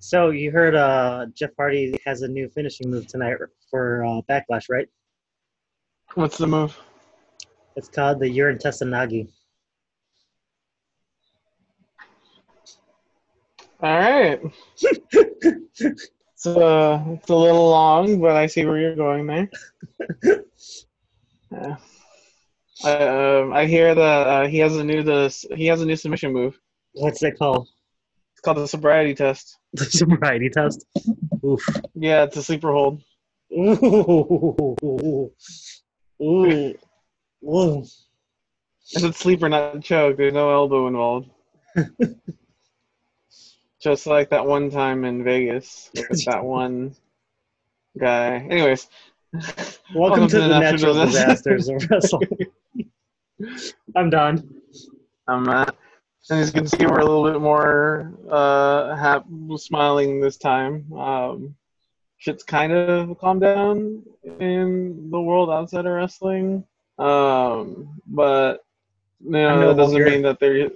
So you heard uh, Jeff Hardy has a new finishing move tonight for uh, Backlash, right? What's the move? It's called the Urine Testanagi. All right. So uh, it's a little long, but I see where you're going there. Yeah. I, um, I hear that uh, he has a new this he has a new submission move. What's it called? It's called the sobriety test. The sobriety test. Oof. Yeah, it's a sleeper hold. Ooh. Ooh. Ooh. Ooh. It's a sleeper, not choke. There's no elbow involved. Just like that one time in Vegas with that one guy. Anyways, Welcome, to, the, natural disaster. disasters of wrestling. I'm done. I'm uh, and as you can see, we're a little bit more uh, hap- smiling this time. Um, shit's kind of calmed down in the world outside of wrestling, um, but you know, no that doesn't longer- mean that they're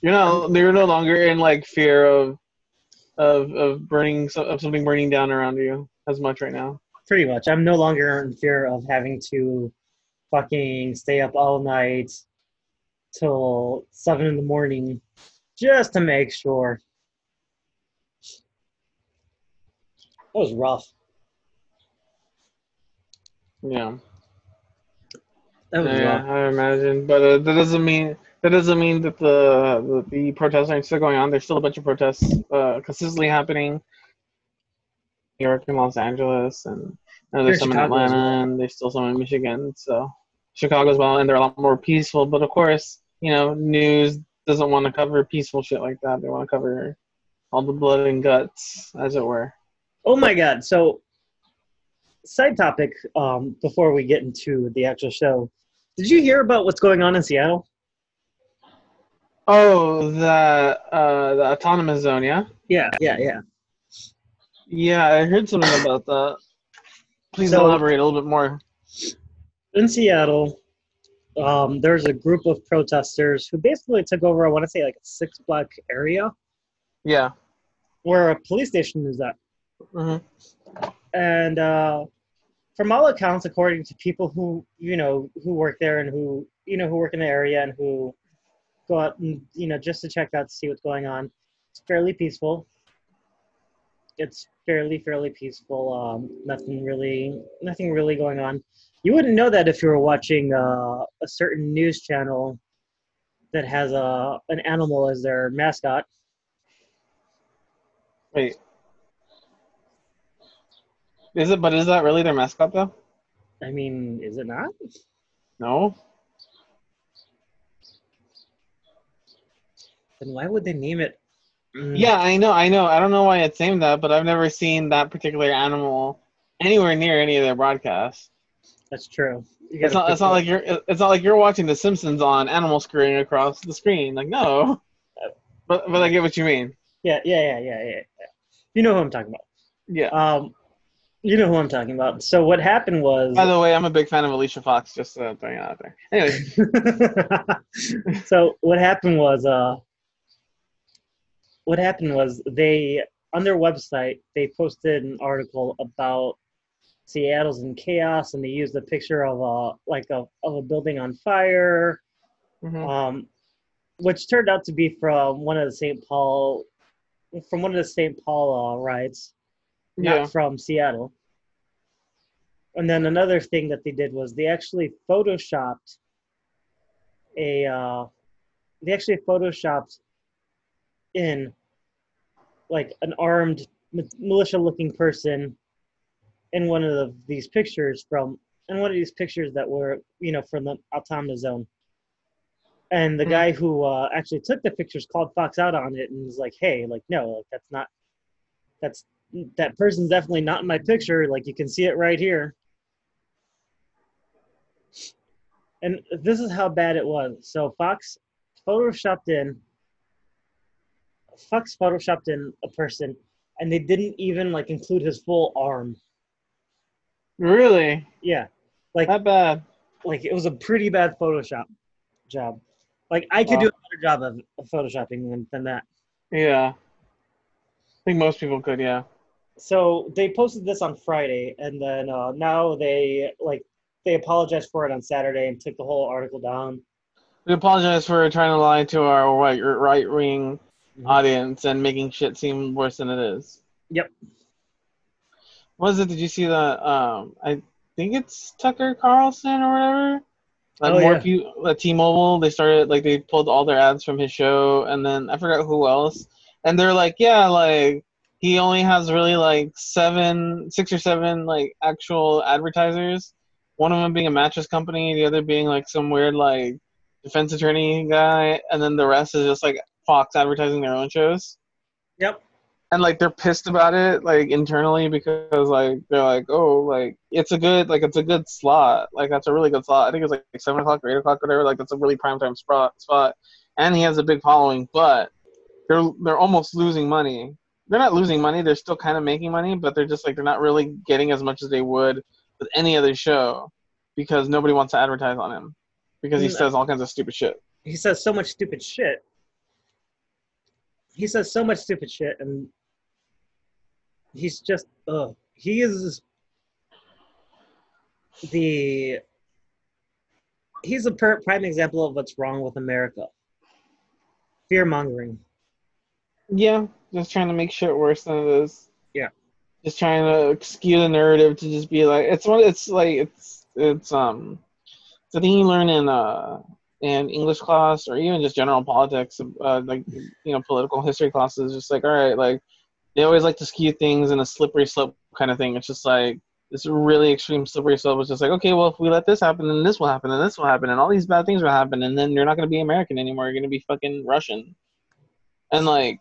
you're not you're no longer in like fear of of of burning of something burning down around you as much right now. Pretty much. I'm no longer in fear of having to fucking stay up all night till seven in the morning just to make sure. That was rough. Yeah. That was Yeah, rough. I imagine, but uh, that doesn't mean that doesn't mean that the the, the protests aren't still going on. There's still a bunch of protests uh, consistently happening. New York and Los Angeles, and there's Here's some in Chicago as Atlanta, well. and there's still some in Michigan. So Chicago as well, and they're a lot more peaceful. But of course, you know, news doesn't want to cover peaceful shit like that. They want to cover all the blood and guts, as it were. Oh my god. So side topic, um, before we get into the actual show. Did you hear about what's going on in Seattle? Oh, the uh, the autonomous zone, yeah. Yeah, yeah, yeah. Yeah, I heard something about that. Please So- elaborate a little bit more. in Seattle, um, there's a group of protesters who basically took over, I want to say, like a six block area Yeah. where a police station is at. hmm And uh, from all accounts, according to people who, you know, who work there and who, you know, who work in the area and who go out and, you know, just to check out to see what's going on, it's fairly peaceful. It's fairly, fairly peaceful. Um, nothing really, nothing really going on. You wouldn't know that if you were watching uh, a certain news channel that has a an animal as their mascot. Wait. Is it? But is that really their mascot though? I mean, is it not? No. Then why would they name it? Mm, Yeah, I know. I know. I don't know why it's named that, but I've never seen that particular animal anywhere near any of their broadcasts. that's true. You not. It's not like you're. It's not like you're watching The Simpsons on animal screwing across the screen. Like no. But but I get what you mean. Yeah, yeah, yeah, yeah, yeah. yeah. You know who I'm talking about. Yeah. Um, you know who I'm talking about. So what happened was. By the way, I'm a big fan of Alicia Fox. Just uh, throwing it out there. Anyway. so what happened was uh what happened was they on their website they posted an article about Seattle's in chaos and they used a picture of a like a of a building on fire Mhm. um which turned out to be from one of the St. Paul from one of the St. Paul uh, riots not from Seattle. And then another thing that they did was they actually photoshopped a uh, they actually photoshopped in like an armed militia looking person in one of the, these pictures from in one of these pictures that were you know from the autonomous zone. And the Hmm. guy who uh, actually took the pictures called fox out on it and was like hey like no like that's not that's that person's definitely not in my picture. Like you can see it right here. And this is how bad it was. So fox photoshopped in fox photoshopped in a person and they didn't even like include his full arm Really? yeah like That bad? like it was a pretty bad photoshop job like i could Wow. do a better job of, of photoshopping than, than that Yeah. I think most people could, yeah. So they posted this on Friday, and then uh, now they like they apologized for it on Saturday and took the whole article down. We apologize for trying to lie to our right right wing Mhm. audience and making shit seem worse than it is. Yep. What was it? Did you see that? Um, I think it's Tucker Carlson or whatever. Like Oh, more yeah. people at T-Mobile, they started like they pulled all their ads from his show, and then I forgot who else. And they're like, yeah, like he only has really like seven, six or seven like actual advertisers. One of them being a mattress company, the other being like some weird like defense attorney guy, and then the rest is just like Fox advertising their own shows? Yep. and like they're pissed about it like internally because like they're like oh like it's a good like it's a good slot. Like that's a really good slot. I think it's like seven o'clock or eight o'clock whatever. Like that's a really prime time spot spot. And he has a big following but they're they're almost losing money. They're not losing money. They're still kind of making money but they're just like they're not really getting as much as they would with any other show because nobody wants to advertise on him because he Mm. says all kinds of stupid shit. He says so much stupid shit. He says so much stupid shit, and he's just ugh. He is the he's a per- prime example of what's wrong with America. Fear mongering. Yeah, just trying to make shit worse than it is. Yeah. Just trying to skew the narrative to just be like it's one. It's like it's it's um it's a thing you learn in uh in English class or even just general politics, uh, like you know political history classes. Just like all right, like they always like to skew things in a slippery slope kind of thing. It's just like this really extreme slippery slope. It's just like okay, well if we let this happen, then this will happen, and this will happen, and all these bad things will happen, and then you're not going to be American anymore. You're going to be fucking Russian, and like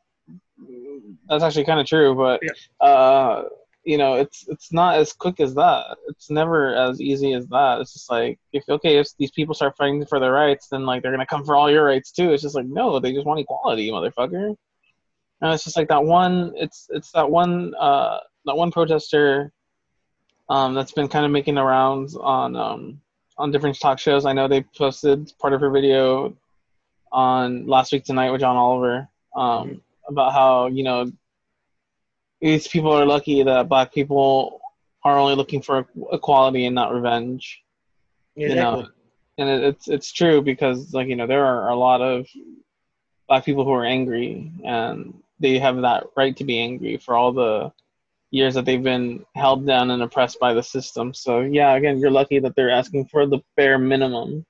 that's actually kind of true, but uh, you know, it's it's not as quick as that. It's never as easy as that. It's just like if okay, if these people start fighting for their rights, then like they're gonna come for all your rights too. It's just like no, they just want equality, motherfucker. And it's just like that one. It's it's that one uh that one protester um that's been kind of making the rounds on um on different talk shows. I know they posted part of her video on last week tonight with John Oliver um, about how you know these people are lucky that black people are only looking for equality and not revenge. You know, and it, it's it's true because like you know there are a lot of black people who are angry and they have that right to be angry for all the years that they've been held down and oppressed by the system. So yeah, again, you're lucky that they're asking for the bare minimum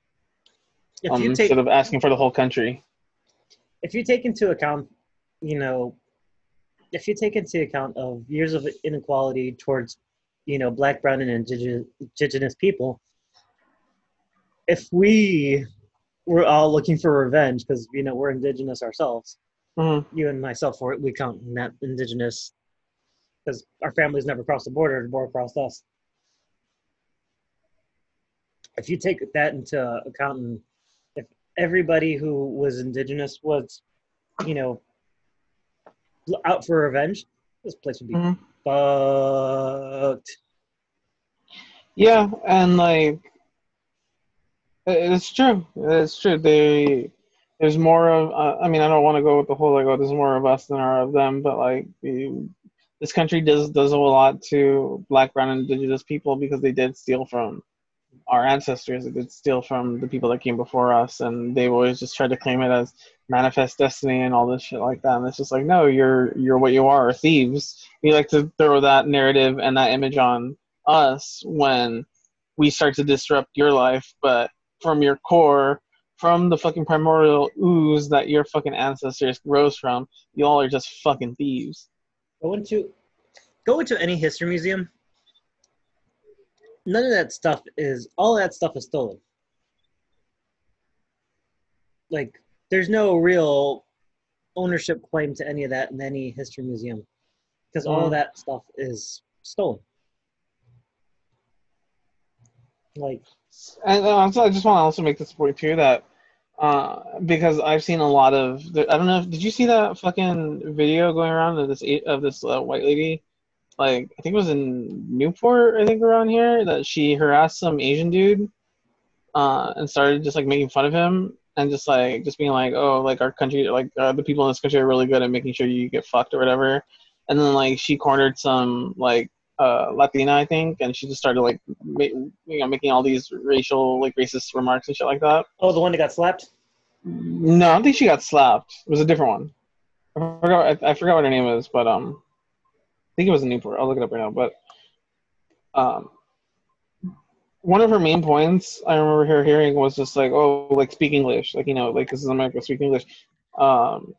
If um, you take instead of asking for the whole country. if you take into account, you know, if you take into account of years of inequality towards, you know, black, brown, and indigenous, indigenous people, if we were all looking for revenge because you know we're indigenous ourselves, Mhm. you and myself, we we count not indigenous because our families never crossed the border; the border crossed us. If you take that into account, and if everybody who was indigenous was, you know, out for revenge, this place would be Mhm. fucked. Yeah, and like it's true. It's true. They there's more of. Uh, I mean, I don't want to go with the whole like, oh, there's more of us than there are of them, but like the, this country does does a lot to Black, Brown, and Indigenous people because they did steal from our ancestors. Did steal from the people that came before us, and they always just tried to claim it as manifest destiny and all this shit like that. And it's just like, no, you're you're what you are, thieves. You like to throw that narrative and that image on us when we start to disrupt your life, but from your core, from the fucking primordial ooze that your fucking ancestors rose from, you all are just fucking thieves. Go into go into any history museum. None of that stuff is all that stuff is stolen. Like there's no real ownership claim to any of that in any history museum because all Mm. of that stuff is stolen. Like And uh, so I just want to also make this point too that uh, because I've seen a lot of I don't know if did you see that fucking video going around of this of this uh, white lady like I think it was in Newport I think around here that she harassed some Asian dude uh, and started just like making fun of him and just like just being like oh like our country like uh, the people in this country are really good at making sure you get fucked or whatever and then like she cornered some like uh, Latina, I think, and she just started like ma- you know making all these racial like racist remarks and shit like that. Oh, the one that got slapped. No, I don't think she got slapped. It was a different one. I forgot. I, I forgot what her name is, but um, think it was in Newport. I'll look it up right now. But um, one of her main points I remember her hearing was just like, "Oh, like speak English, like you know, like this is America, speak English." Um,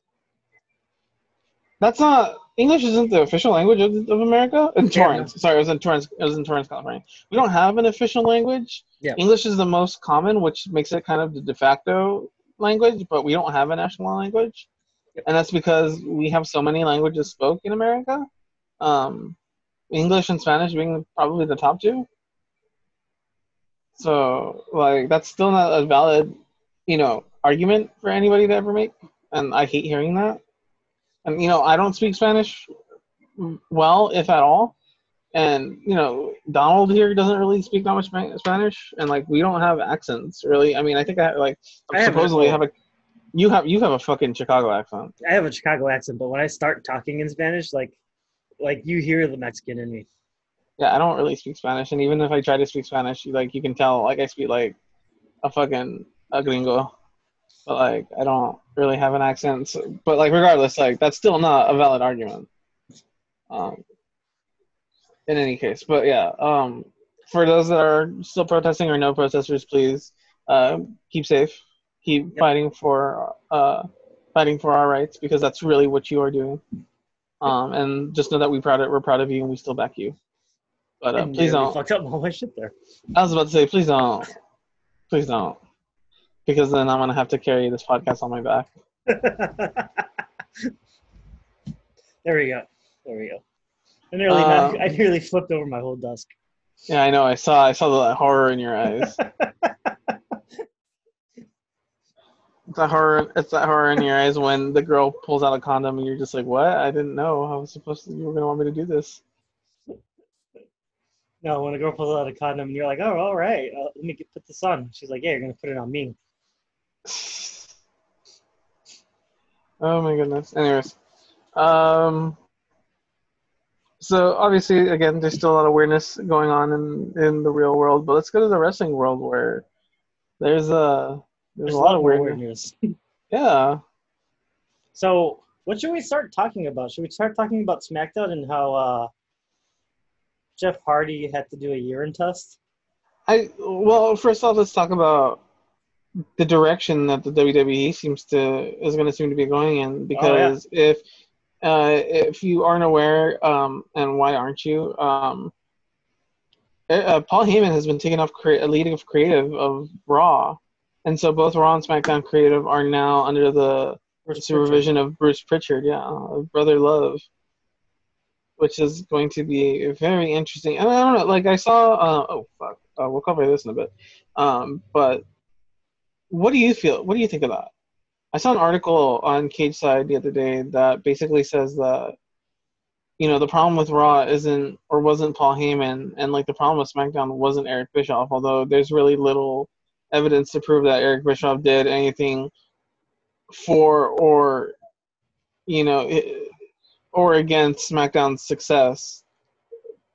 that's not English. Isn't the official language of, of America? In Yeah, Torrance, sorry, it was in Torrance. It was in Torrance, California. We don't have an official language. Yeah. English is the most common, which makes it kind of the de facto language, but we don't have a national language, Yep. and that's because we have so many languages spoke in America. Um, English and Spanish being probably the top two. So, like, that's still not a valid, you know, argument for anybody to ever make, and I hate hearing that. And you know, I don't speak Spanish well, if at all. And you know, Donald here doesn't really speak that much Spanish, and like we don't have accents really. I mean, I think I like I have supposedly a- have a. You have you have a fucking Chicago accent. I have a Chicago accent, but when I start talking in Spanish, like, like you hear the Mexican in me. Yeah, I don't really speak Spanish, and even if I try to speak Spanish, you, like you can tell, like I speak like a fucking a gringo, but like I don't really have an accent. So, but like regardless, like that's still not a valid argument. Um, in any case, but yeah, um, for those that are still protesting or no protesters, please uh, keep safe, keep Yep. fighting for uh, fighting for our rights because that's really what you are doing. Um, and just know that we proud we're proud of you and we still back you. But uh, please don't. Fucked up all my shit there. I was about to say, please don't. Please don't. Because then I'm gonna have to carry this podcast on my back. there we go. There we go. I nearly, Um, I nearly flipped over my whole desk. Yeah, I know. I saw. I saw the horror in your eyes. It's that horror. It's that horror in your eyes when the girl pulls out a condom and you're just like, "What? I didn't know. I was supposed to. You were gonna want me to do this." No, when a girl pulls out a condom and you're like, oh, all right, uh, let me get, put this on. She's like, yeah, you're gonna put it on me. Oh my goodness. Anyways, um, so obviously, again, there's still a lot of weirdness going on in in the real world, but let's go to the wrestling world where there's a there's, a lot, of more weirdness. weirdness. Yeah. So, what should we start talking about? Should we start talking about SmackDown and how uh, Jeff Hardy had to do a urine test? I well, first off, let's talk about the direction that the WWE seems to is going to seem to be going in. Because if uh, if you aren't aware, um, and why aren't you? Um, uh, Paul Heyman has been taken off crea- lead of creative of Raw, and so both Raw and SmackDown creative are now under the Bruce supervision of Bruce Pritchard, yeah, of Brother Love, which is going to be very interesting. And I don't know, like I saw, uh, oh fuck, uh, we'll cover this in a bit. Um, but what do you feel? What do you think of that? I saw an article on Cage Side the other day that basically says that you know the problem with Raw isn't or wasn't Paul Heyman, and like the problem with SmackDown wasn't Eric Bischoff. Although there's really little evidence to prove that Eric Bischoff did anything for or you know i- or against SmackDown's success.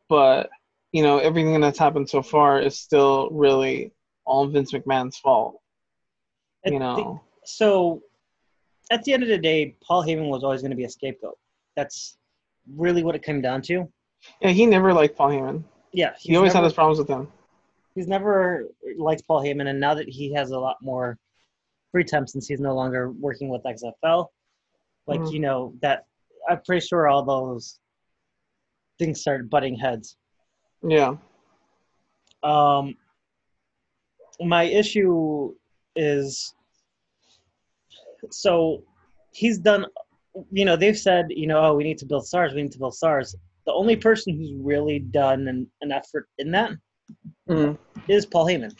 But you know everything that's happened so far is still really all Vince McMahon's fault. I You know. so, at the end of the day, Paul Heyman was always going to be a scapegoat. That's really what it came down to. Yeah, he never liked Paul Heyman. Yeah, He always never, had his problems with him. He's never liked Paul Heyman, and now that he has a lot more free time since he's no longer working with XFL, like Mhm. you know that I'm pretty sure all those things started butting heads. Yeah. Um, my issue is so he's done. You know, they've said, you know, oh, we need to build stars. We need to build stars. The only person who's really done an, an effort in that Mhm. is Paul Heyman.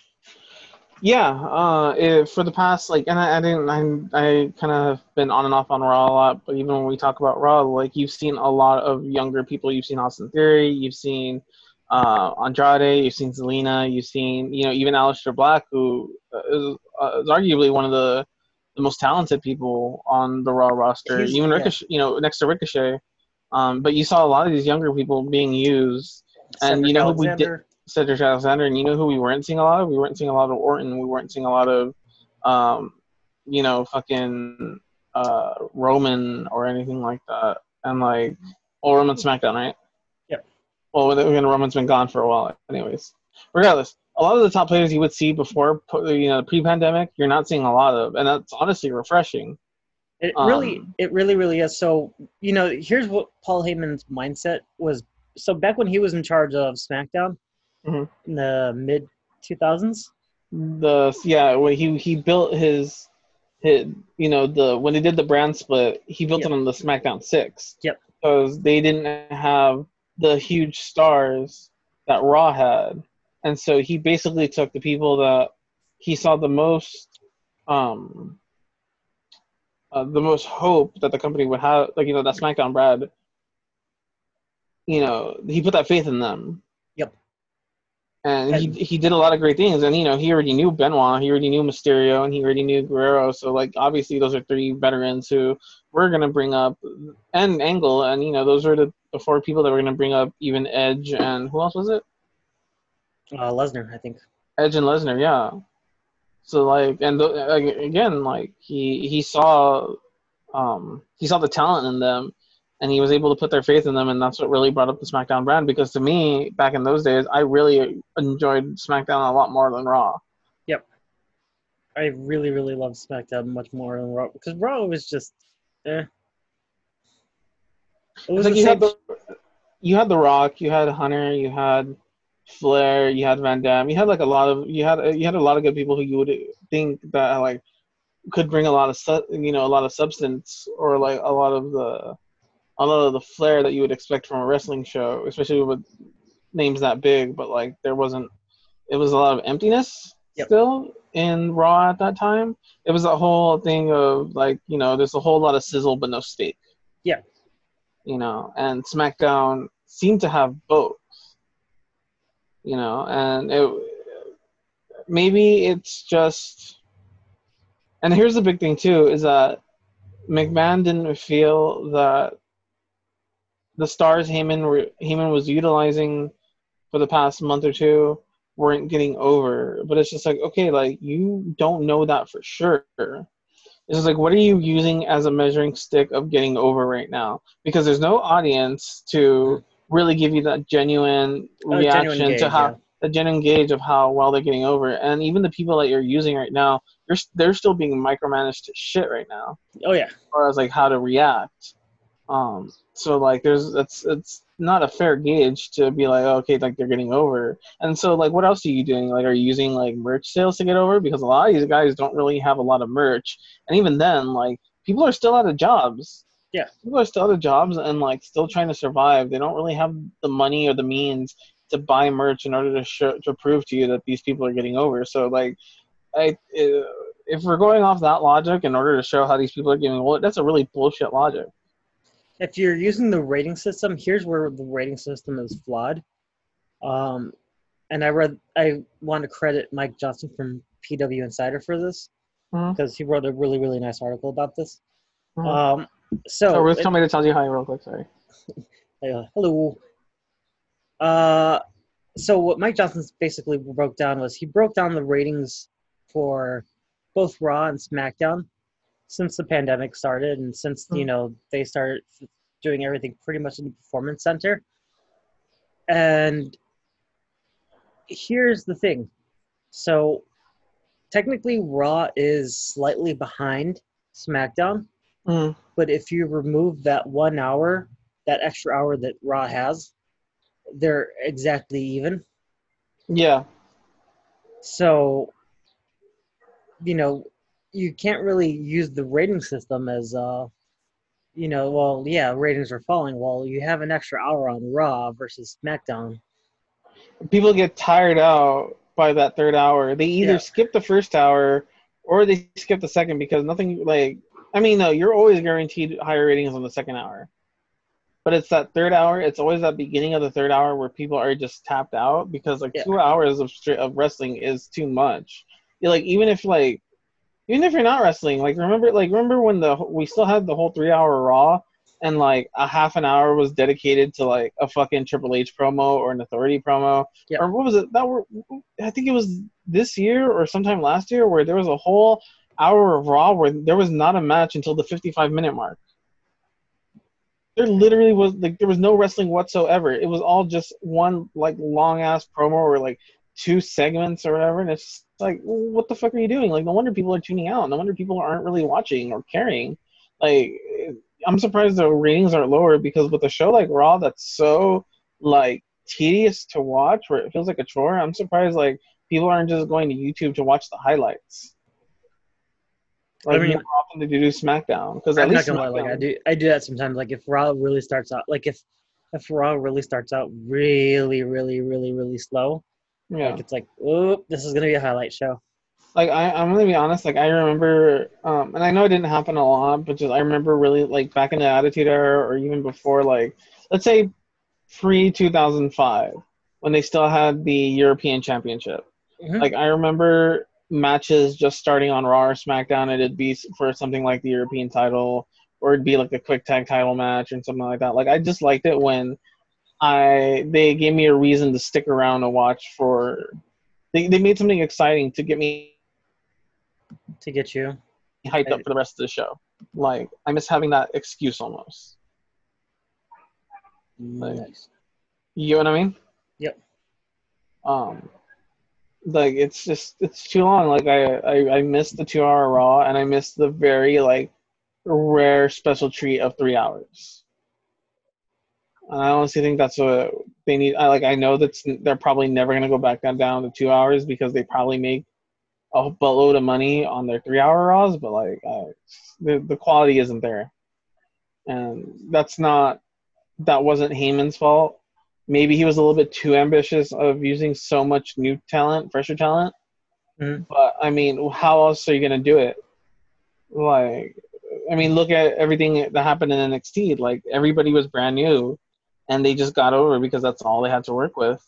Yeah, uh, it, for the past like, and I, I didn't, I, I kind of have been on and off on Raw a lot. But even when we talk about Raw, like you've seen a lot of younger people. You've seen Austin Theory, you've seen uh, Andrade, you've seen Zelina, you've seen you know even Aleister Black, who is, uh, is, uh, arguably one of the the most talented people on the Raw roster. He's- even yeah. Ricochet, you know, next to Ricochet. Um, but you saw a lot of these younger people being used, and Cedric you know who we did Alexander. Cedric Alexander, and you know who we weren't seeing a lot of? We weren't seeing a lot of Orton. We weren't seeing a lot of, um, you know, fucking uh, Roman or anything like that. And like, well, Roman SmackDown, right? Yep. Well, again, Roman's been gone for a while, anyways. Regardless, a lot of the top players you would see before, you know, pre-pandemic, you're not seeing a lot of, and that's honestly refreshing. It really, Um, it really, really is. So, you know, here's what Paul Heyman's mindset was. So back when he was in charge of SmackDown Mhm. in the mid 2000s, the yeah when he he built his his you know the when they did the brand split he built Yep. it on the SmackDown six Yep. because they didn't have the huge stars that Raw had and so he basically took the people that he saw the most um uh, the most hope that the company would have like you know that SmackDown Brad you know he put that faith in them. And he he did a lot of great things. And you know, he already knew Benoit, he already knew Mysterio, and he already knew Guerrero. So like, obviously, those are three veterans who we're gonna bring up, and Angle, and you know, those are the, the four people that we're gonna bring up. Even Edge and who else was it? uh, Lesnar, I think. Edge and Lesnar, yeah. So like, and th- again, like he he saw, um, he saw the talent in them, and he was able to put their faith in them, and that's what really brought up the SmackDown brand. Because to me, back in those days, I really enjoyed SmackDown a lot more than Raw. Yep, I really, really love SmackDown much more than Raw because Raw was just, eh. It was like you had the you had the Rock, you had Hunter, you had Flair, you had Van Dam, you had like a lot of you had you had a lot of good people who you would think that like could bring a lot of su- you know a lot of substance or like a lot of the a lot of the flair that you would expect from a wrestling show, especially with names that big. But like there wasn't, it was a lot of emptiness Yep. still in Raw at that time. It was a whole thing of like you know there's a whole lot of sizzle but no steak Yeah. you know, and SmackDown seemed to have both, you know, and it maybe it's just, and here's the big thing too is that McMahon didn't feel that the stars Heyman were Heyman was utilizing for the past month or two weren't getting over, but it's just like okay, like you don't know that for sure. It's just like, what are you using as a measuring stick of getting over right now? Because there's no audience to really give you that genuine Oh, genuine reaction gauge, to how yeah. the genuine gauge of how well they're getting over. And even the people that you're using right now, they're they're still being micromanaged to shit right now, Oh yeah, as far as like how to react. Um, so like, there's it's it's not a fair gauge to be like, oh, okay, like they're getting over. And so like, what else are you doing? Like, are you using like merch sales to get over? Because a lot of these guys don't really have a lot of merch, and even then, like, people are still out of jobs. Yeah. people are still out of jobs and like still trying to survive. They don't really have the money or the means to buy merch in order to show to prove to you that these people are getting over. So like, I. Uh, if we're going off that logic in order to show how these people are getting over, that's a really bullshit logic. If you're using the rating system, here's where the rating system is flawed. Um, and I read, I want to credit Mike Johnson from PW Insider for this because he wrote a really, really nice article about this. Mhm. Um, so, So, Ruth, it- me to tell you hi real quick. Sorry. uh, hello. Uh, so what Mike Johnson basically broke down was he broke down the ratings for both Raw and SmackDown since the pandemic started and since you Mhm. know they started doing everything pretty much in the performance center. And here's the thing. So technically Raw is slightly behind SmackDown, Mm. but if you remove that one hour, that extra hour that Raw has, they're exactly even. Yeah. So, you know, you can't really use the rating system as, uh, you know, well, yeah, ratings are falling. Well, you have an extra hour on Raw versus SmackDown. People get tired out by that third hour. They either Yeah. skip the first hour or they skip the second because nothing like I mean no, you're always guaranteed higher ratings on the second hour. But it's that third hour, it's always that beginning of the third hour where people are just tapped out because like Yeah. two hours of of wrestling is too much. Like even if like even if you're not wrestling, like remember like remember when the we still had the whole three hour raw and like a half an hour was dedicated to like a fucking Triple H promo or an Authority promo, Yeah. or what was it? That were I think it was this year or sometime last year where there was a whole hour of Raw where there was not a match until the 55 minute mark. There literally was like there was no wrestling whatsoever. It was all just one like long ass promo or like two segments or whatever, and it's like, what the fuck are you doing? Like, no wonder people are tuning out. No wonder people aren't really watching or caring. Like, I'm surprised the ratings aren't lower because with a show like Raw that's so like tedious to watch, where it feels like a chore, I'm surprised like people aren't just going to YouTube to watch the highlights. Like I mean- more often they do SmackDown because at I'm not least gonna lie, like I do I do that sometimes. Like if Raw really starts out like if if Raw really starts out really, really, really, really slow, yeah. like it's like, oop, this is gonna be a highlight show. like I, I'm gonna be honest, like I remember, um, and I know it didn't happen a lot, but just I remember really like back in the Attitude Era, or even before, like let's say pre 2005, when they still had the European Championship. Mhm. Like I remember matches just starting on Raw or SmackDown, and it'd be for something like the European title, or it'd be like a quick tag title match or something like that. Like I just liked it when I they gave me a reason to stick around and watch for. They, they made something exciting to get me To get you. hyped up for the rest of the show. Like I miss having that excuse almost. Like- Nice. You know what I mean? Yep. Um, like it's just it's too long. Like I I, I missed the two hour Raw and I missed the very like rare special treat of three hours. I honestly think that's what they need. I like I know that's they're probably never gonna go back down down to two hours because they probably make a buttload of money on their three hour Raws, but like uh, the the quality isn't there, and that's not that wasn't Heyman's fault. Maybe he was a little bit too ambitious of using so much new talent, fresher talent. Mhm. But I mean, how else are you gonna do it? Like, I mean, look at everything that happened in NXT. Like everybody was brand new, and they just got over because that's all they had to work with.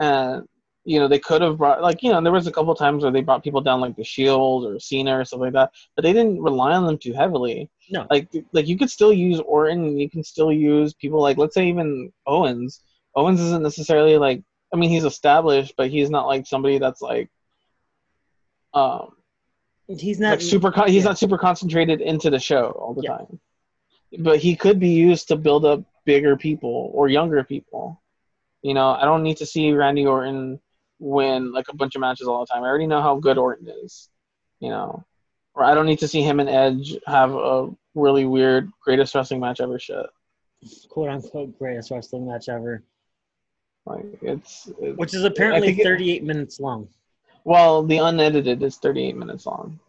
And you know, they could have brought like you know, there was a couple times where they brought people down like the Shield or Cena or stuff like that, but they didn't rely on them too heavily No. like like you could still use Orton and you can still use people like let's say even Owens. Owens isn't necessarily like I mean he's established, but he's not like somebody that's like um He's not like super con- he's yeah. not super concentrated into the show all the Yeah. time. But he could be used to build up bigger people or younger people. You know, I don't need to see Randy Orton win like a bunch of matches all the time. I already know how good Orton is. You know, or I don't need to see him and Edge have a really weird greatest wrestling match ever shit. quote unquote greatest wrestling match ever. Like it's, it's Which is apparently think it- 38 minutes long. well, the unedited is 38 minutes long.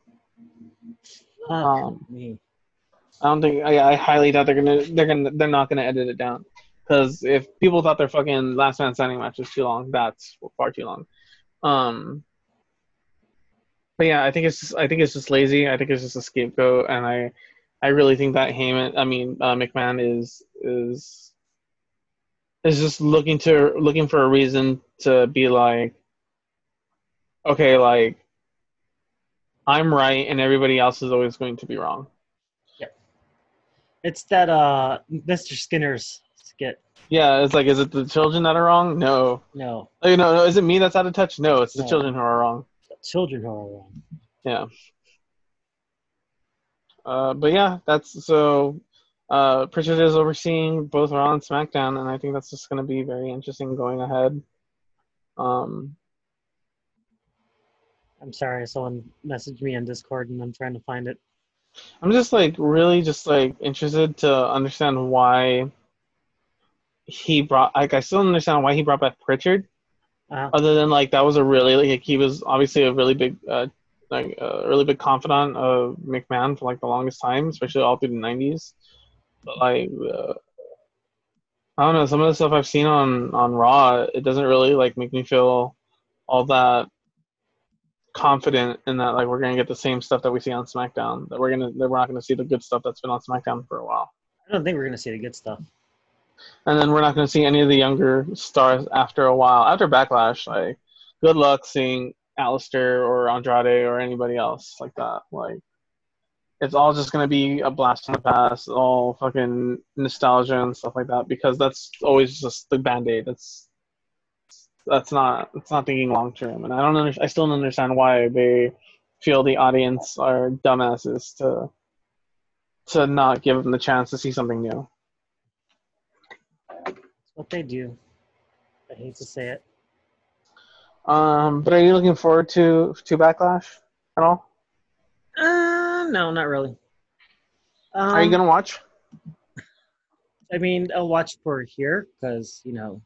Fuck Um, me. I don't think I, I highly doubt they're gonna they're gonna they're not gonna edit it down because if people thought their fucking last man standing match was too long, that's far too long. Um, but yeah, I think it's just, I think it's just lazy. I think it's just a scapegoat, and I I really think that Heyman, I mean uh, McMahon is is is just looking to looking for a reason to be like, okay, like I'm right and everybody else is always going to be wrong. It's that uh Mr. Skinner's skit. Yeah, it's like, is it the children that are wrong? No. No, Like, no, no. Is it me that's out of touch? No, it's the No. children who are wrong. The children who are wrong. Yeah. Uh, but yeah, that's so. Uh, Pritchard is overseeing both Raw and SmackDown, and I think that's just going to be very interesting going ahead. Um, I'm sorry, someone messaged me on Discord and I'm trying to find it. I'm just like really just like interested to understand why he brought. Like, I still don't understand why he brought back Pritchard. Uh, other than like that was a really like he was obviously a really big uh like a really big confidant of McMahon for like the longest time, especially all through the nineties. But like uh, I don't know, some of the stuff I've seen on on Raw, it doesn't really like make me feel all that confident in that like we're gonna get the same stuff that we see on SmackDown. That we're gonna that we're not gonna see the good stuff that's been on SmackDown for a while. I don't think we're gonna see the good stuff. And then we're not to see any of the younger stars after a while. After Backlash, like, good luck seeing Aleister or Andrade or anybody else like that. Like, it's all just gonna be a blast from the past, all fucking nostalgia and stuff like that. Because that's always just the band aid. That's that's not that's not thinking long term, and I don't under, I still don't understand why they feel the audience are dumbasses to to not give them the chance to see something new. It's what they do. I hate to say it. Um, but are you looking forward to to Backlash at all? Uh, no, not really. Um, are you gonna watch? I mean, I'll watch for here because you know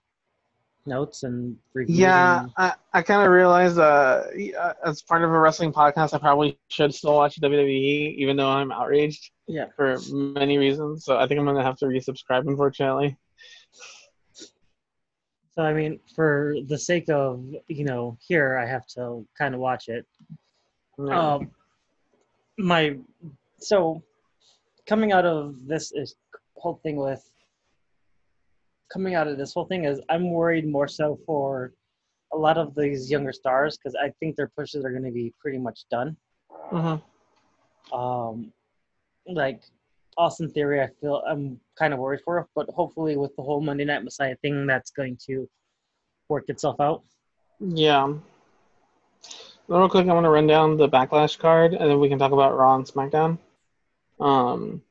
notes and reviews. Yeah, I, I kind of realized uh, uh, as part of a wrestling podcast, I probably should still watch WWE, even though I'm outraged yeah. for many reasons. So I think I'm gonna have to resubscribe, unfortunately. So I mean, for the sake of you know, here I have to kind of watch it. Yeah. Um, my so coming out of this is whole thing with coming out of this whole thing is I'm worried more so for a lot of these younger stars because I think their pushes are going to be pretty much done. Mhm. Um, like Austin Theory, I feel I'm kind of worried for, but hopefully with the whole Monday Night Messiah thing, that's going to work itself out. Yeah. Real quick, I want to run down the Backlash card, and then we can talk about Raw and SmackDown. Um,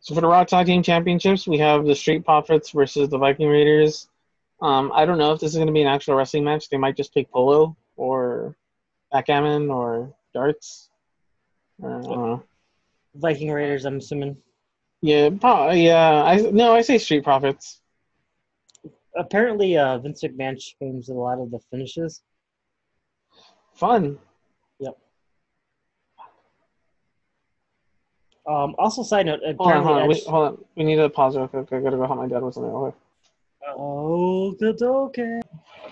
so for the Raw Tag Team Championships, we have the Street Profits versus the Viking Raiders. Um, I don't know if this is going to be an actual wrestling match. They might just pick polo or backgammon or darts. Or, I don't know. Viking Raiders, I'm assuming. Yeah, pro- yeah. I no, I say Street Profits. Apparently, uh, Vince McMahon changed a lot of the finishes. Fun. Um, also, side note, Hold on, hold on. Edge- Wait, hold on. We need to pause real quick. I gotta go help my dad with something real quick. Oh, good, okay.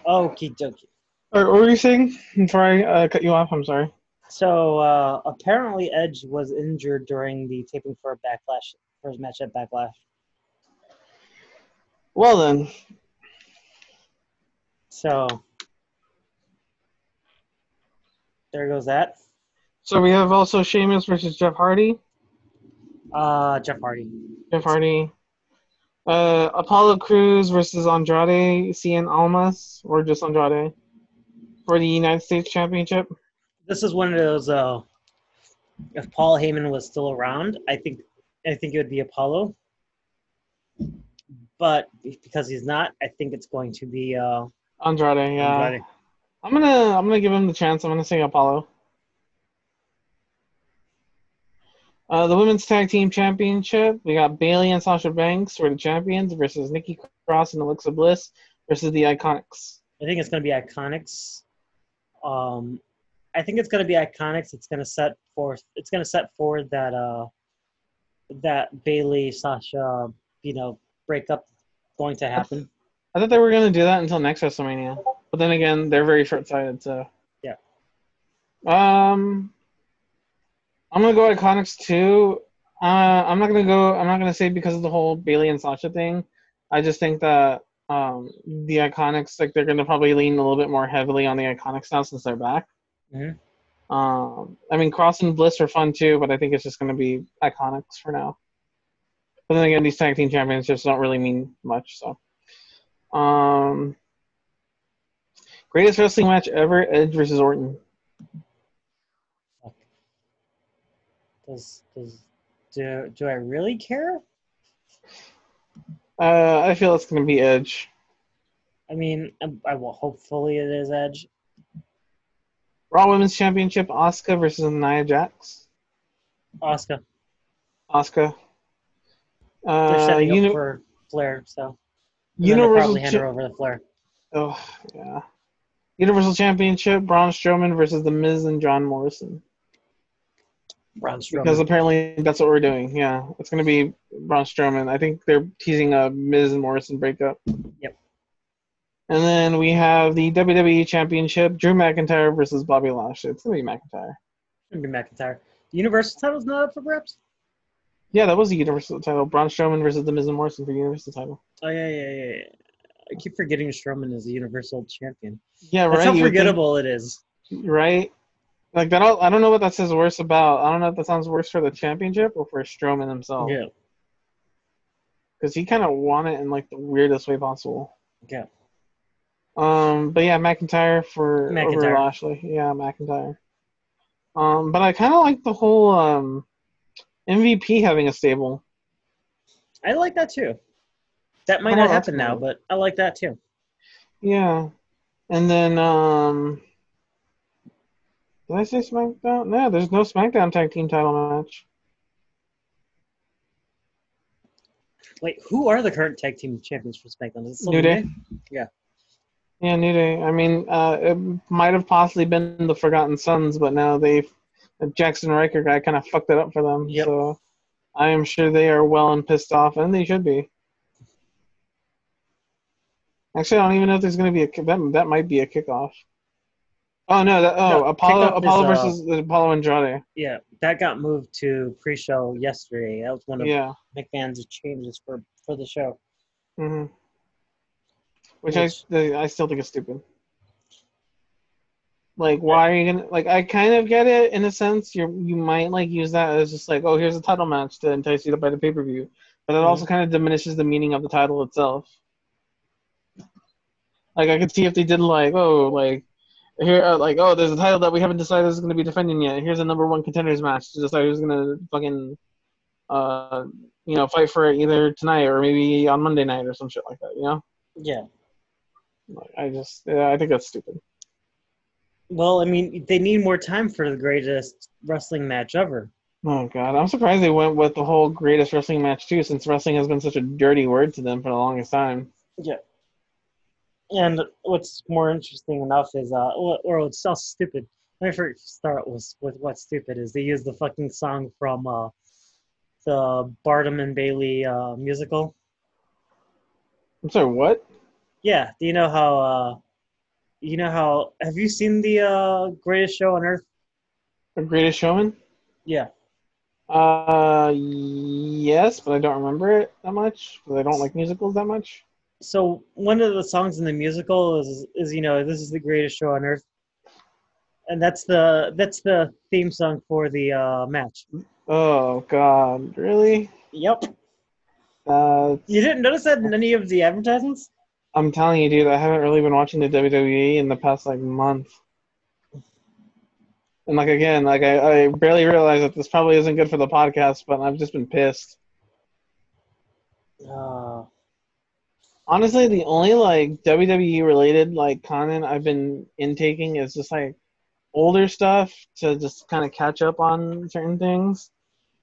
Okie dokie. Or, what were you saying before I uh, cut you off? I'm sorry. So uh, apparently, Edge was injured during the taping for Backlash, for his match at Backlash. Well then, So there goes that. so we have also Sheamus versus Jeff Hardy. Uh, Jeff Hardy. Jeff Hardy. Uh, Apollo Crews versus Andrade Cien Almas, or just Andrade, for the United States Championship. This is one of those. Uh, if Paul Heyman was still around, I think I think it would be Apollo. But because he's not, I think it's going to be uh, Andrade, yeah. Andrade. I'm gonna, I'm gonna give him the chance. I'm gonna say Apollo. Uh, the women's tag team championship, we got Bayley and Sasha Banks for the champions versus Nikki Cross and Alexa Bliss versus the Iconics. I think it's going to be Iconics. Um, I think it's going to be Iconics. It's going to set forth. It's going to set forward that uh, that Bayley Sasha, you know, breakup going to happen. I thought they were gonna do that until next WrestleMania, but then again, they're very short-sighted. So Yeah. Um, I'm gonna go Iconics too. Uh, I'm not gonna go. I'm not gonna say because of the whole Bayley and Sasha thing. I just think that um, the Iconics, like, they're gonna probably lean a little bit more heavily on the Iconics now since they're back. Mhm. Um, I mean, Cross and Bliss are fun too, but I think it's just gonna be Iconics for now. But then again, these tag team championships don't really mean much. So, um, greatest wrestling match ever: Edge versus Orton. Does does do do I really care? Uh, I feel it's gonna be Edge. I mean, I, I will. Hopefully, it is Edge. Raw Women's Championship: Asuka versus Nia Jax. Oscar. Asuka. They're Uh, setting uni- up for Flair, so and then they'll Universal. probably hand Cha- her over the Flair. oh, yeah. Universal Championship: Braun Strowman versus The Miz and John Morrison. Braun Strowman. Because apparently that's what we're doing. Yeah, it's gonna be Braun Strowman. I think they're teasing a Miz and Morrison breakup. Yep. And then we have the WWE Championship: Drew McIntyre versus Bobby Lashley. It's gonna be McIntyre. It's going to be McIntyre. The Universal title's not up for grabs. Yeah, that was the Universal title. Braun Strowman versus The Miz and Morrison for the Universal title. Oh yeah, yeah, yeah. yeah. I keep forgetting Strowman is the Universal Champion. Yeah, That's right. how you would think- forgettable it is. right? Like that. I don't know what that says worse about. I don't know if that sounds worse for the championship or for Strowman himself. Yeah. Because he kind of won it in like the weirdest way possible. Yeah. Um, but yeah, McIntyre for over Lashley. Yeah, McIntyre. Um, but I kind of like the whole um, MVP having a stable. I like that too. That might not happen now, but I like that too. Yeah, and then um, did I say SmackDown? No, there's no SmackDown tag team title match. Wait, who are the current tag team champions for SmackDown? Is it New Day. Yeah. Yeah, New Day. I mean, uh, it might have possibly been the Forgotten Sons, but now they've the Jaxson Ryker guy kind of fucked it up for them. Yep. So I am sure they are well and pissed off, and they should be. Actually, I don't even know if there's going to be a that. That might be a kickoff. Oh no! That, oh, No, Apollo kickoff is, Apollo uh, versus Apollo Andrade. Yeah, that got moved to pre-show yesterday. That was one of Yeah. McMahon's changes for for the show. hmm Which, Which- I I still think is stupid. Like, why are you gonna like? I kind of get it in a sense. You you might like use that as just like, oh, here's a title match to entice you to buy the pay per view, but it Mhm. also kind of diminishes the meaning of the title itself. Like, I could see if they did like, oh, like here, uh, like, oh, there's a title that we haven't decided is going to be defending yet. Here's a number one contenders match to decide who's going to fucking, uh, you know, fight for it either tonight or maybe on Monday night or some shit like that. You know. Yeah. Like, I just, yeah, I think that's stupid. Well, I mean, they need more time for the greatest wrestling match ever. Oh god, I'm surprised they went with the whole greatest wrestling match too, since wrestling has been such a dirty word to them for the longest time. Yeah. And what's more interesting enough is, uh, or, it's so stupid. Let me first start with, with what's stupid is they use the fucking song from uh, the Barnum and Bailey uh, musical. I'm sorry, what? Yeah. Do you know how? Uh, you know how? Have you seen the uh, Greatest Show on Earth? The Greatest Showman? Yeah. Uh, yes, but I don't remember it that much because I don't like musicals that much. So one of the songs in the musical is is you know this is the greatest show on earth, and that's the that's the theme song for the uh, match. Oh god, really? Yep. Uh, You didn't notice that in any of the advertisements? I'm telling you, dude, I haven't really been watching the WWE in the past like month. And like again, like I, I barely realize that this probably isn't good for the podcast, but I've just been pissed. Uh, honestly the only like WWE related like content I've been intaking is just like older stuff to just kind of catch up on certain things,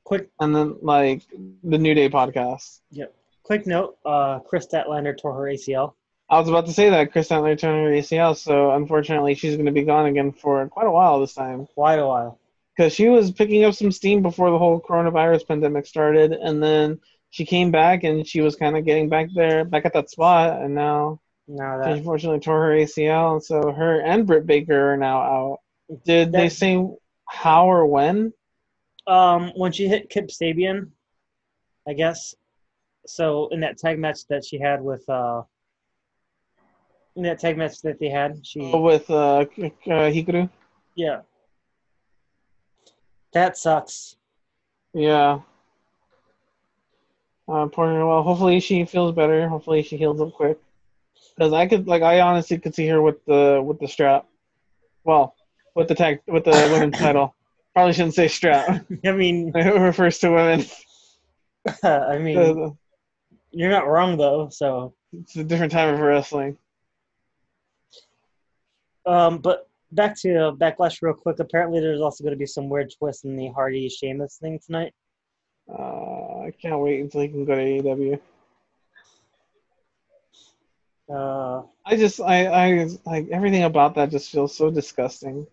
quick and then like the New Day podcast. Yep. Quick note: uh, Kris Statlander tore her ACL. I was about to say that Chris Statler turned her ACL, so unfortunately she's going to be gone again for quite a while this time Quite a while. because she was picking up some steam before the whole coronavirus pandemic started, and then she came back and she was kind of getting back there, back at that spot, and now Now She unfortunately tore her ACL, and so her and Britt Baker are now out. Did they say how or when? um, when she hit Kip Sabian, I guess. So in that tag match that she had with uh, in that tag match that they had, she Oh, With uh, uh, Hikaru? yeah. That sucks. Yeah. Uh, her. Well, hopefully she feels better. Hopefully she heals up quick. Because I could, like, I honestly could see her with the with the strap. Well, with the tag with the women's title. Probably shouldn't say strap. I mean, it refers to women. I mean, Uh, you're not wrong though. So, It's a different time of wrestling. um, but back to uh, backlash real quick. Apparently, there's also going to be some weird twist in the Hardy Sheamus thing tonight. Uh, I can't wait until he can go to AEW. Uh, I just I I like everything about that just feels so disgusting.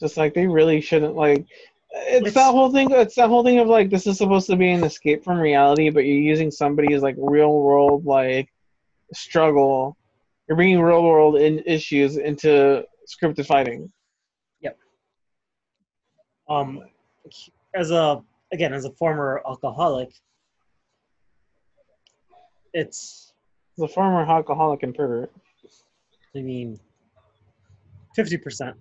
Just like they really shouldn't like it's, It's- that whole thing it's that whole thing of like this is supposed to be an escape from reality but you're using somebody's like real world like struggle. You're bringing real world in issues into scripted fighting. Yep. Um, as a again as a former alcoholic, it's the former alcoholic and pervert. I mean, fifty percent.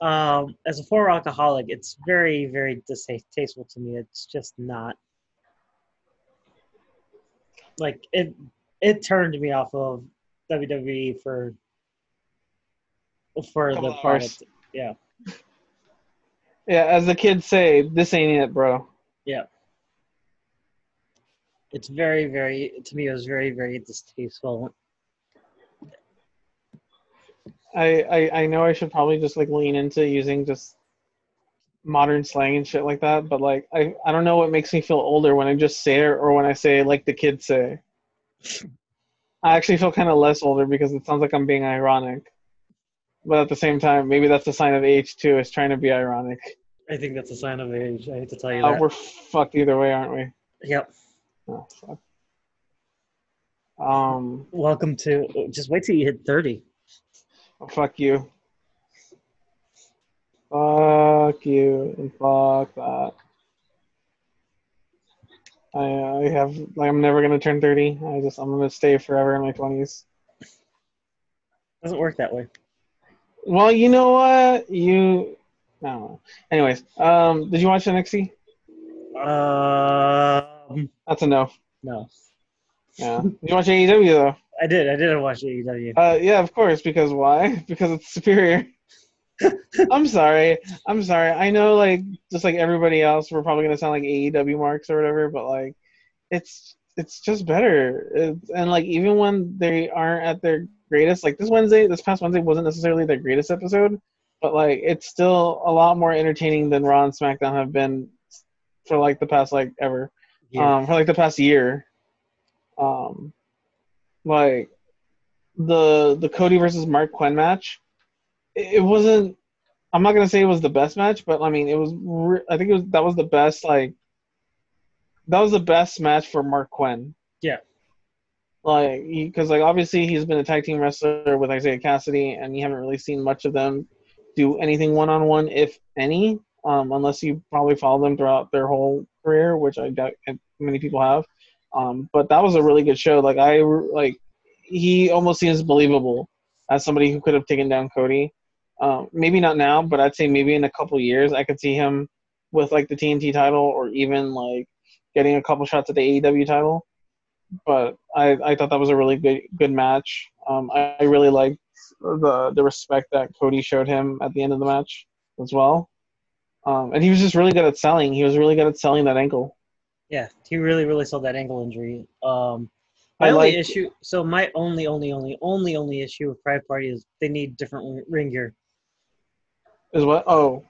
Um, as a former alcoholic, it's very, very distasteful to me. It's just not like it. It turned me off of WWE for for Couple the hours. product. Yeah, Yeah, as the kids say, this ain't it, bro. Yeah. It's very, very to me. It was very, very distasteful. I, I I know I should probably just like lean into using just modern slang and shit like that, but like I I don't know what makes me feel older when I just say it or when I say like the kids say. I actually feel kind of less older because it sounds like I'm being ironic. But at the same time, maybe that's a sign of age too, is trying to be ironic. I think that's a sign of age. I hate to tell you Uh, that. we're fucked either way, aren't we? Yep. Oh, fuck. Um, Welcome to. Just wait till you hit thirty. oh, fuck you. Fuck you and fuck that. I I have like I'm never gonna turn thirty. I just I'm gonna stay forever in my twenties. Doesn't work that way. Well, you know what? You I don't know. Anyways, um, did you watch NXT? Um, That's a no. no, Yeah. did you watch AEW though? I did. I did watch AEW. Uh, yeah, of course. Because why? Because it's superior. I'm sorry. I'm sorry. I know, like, just like everybody else, we're probably gonna sound like AEW marks or whatever, but like, it's it's just better. It's, and like, even when they aren't at their greatest, like this Wednesday, this past Wednesday wasn't necessarily the greatest episode, but like, it's still a lot more entertaining than Raw and SmackDown have been for like the past like ever Yeah. um, for like the past year. Um, like the the Cody versus Marq Quen match, it, wasn't. I'm not gonna say it was the best match, but I mean it was. Re- I think it was that was the best like. That was the best match for Marq Quen. Like, because like obviously he's been a tag team wrestler with Isiah Kassidy, and you haven't really seen much of them do anything one on one, if any, um, unless you probably follow them throughout their whole career, which I doubt many people have. Um, but that was a really good show. Like I like he almost seems believable as somebody who could have taken down Cody. Um, maybe not now, but I'd say maybe in a couple years I could see him with like the TNT title or even like getting a couple shots at the AEW title. But I, I thought that was a really good good match. Um, I, I really liked the the respect that Cody showed him at the end of the match as well. Um, and he was just really good at selling. He was really good at selling that ankle. Yeah, he really, really sold that ankle injury. Um, my I only like- issue, so my only, only, only, only, only issue with Private Party is they need different ring gear. Is what? Oh,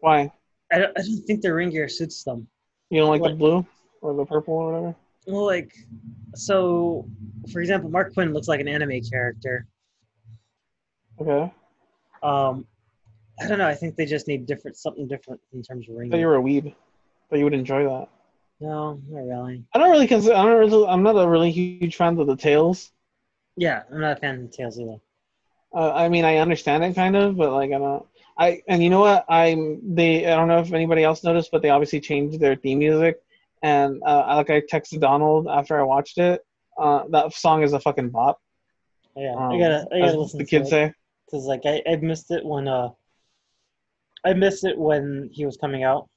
why? I don't, I don't think their ring gear suits them. You don't like What? the blue or the purple or whatever? Well, like, so, for example, Marq Quen looks like an anime character. Okay. Um, I don't know. I think they just need different, something different in terms of ring thought you were a weeb, but you would enjoy that. No, not really. I don't really consider. I don't really. I'm not a really huge fan of the tails. Yeah, I'm not a fan of Tails either. Uh, I mean, I understand it kind of, but like I don't. I and you know what? I'm they. I don't know if anybody else noticed, but they obviously changed their theme music. And uh, I like I texted Donald after I watched it. Uh, that song is a fucking bop. Yeah, Um, I gotta, I gotta listen the to kids say. Cause like I, I missed it when uh I missed it when he was coming out.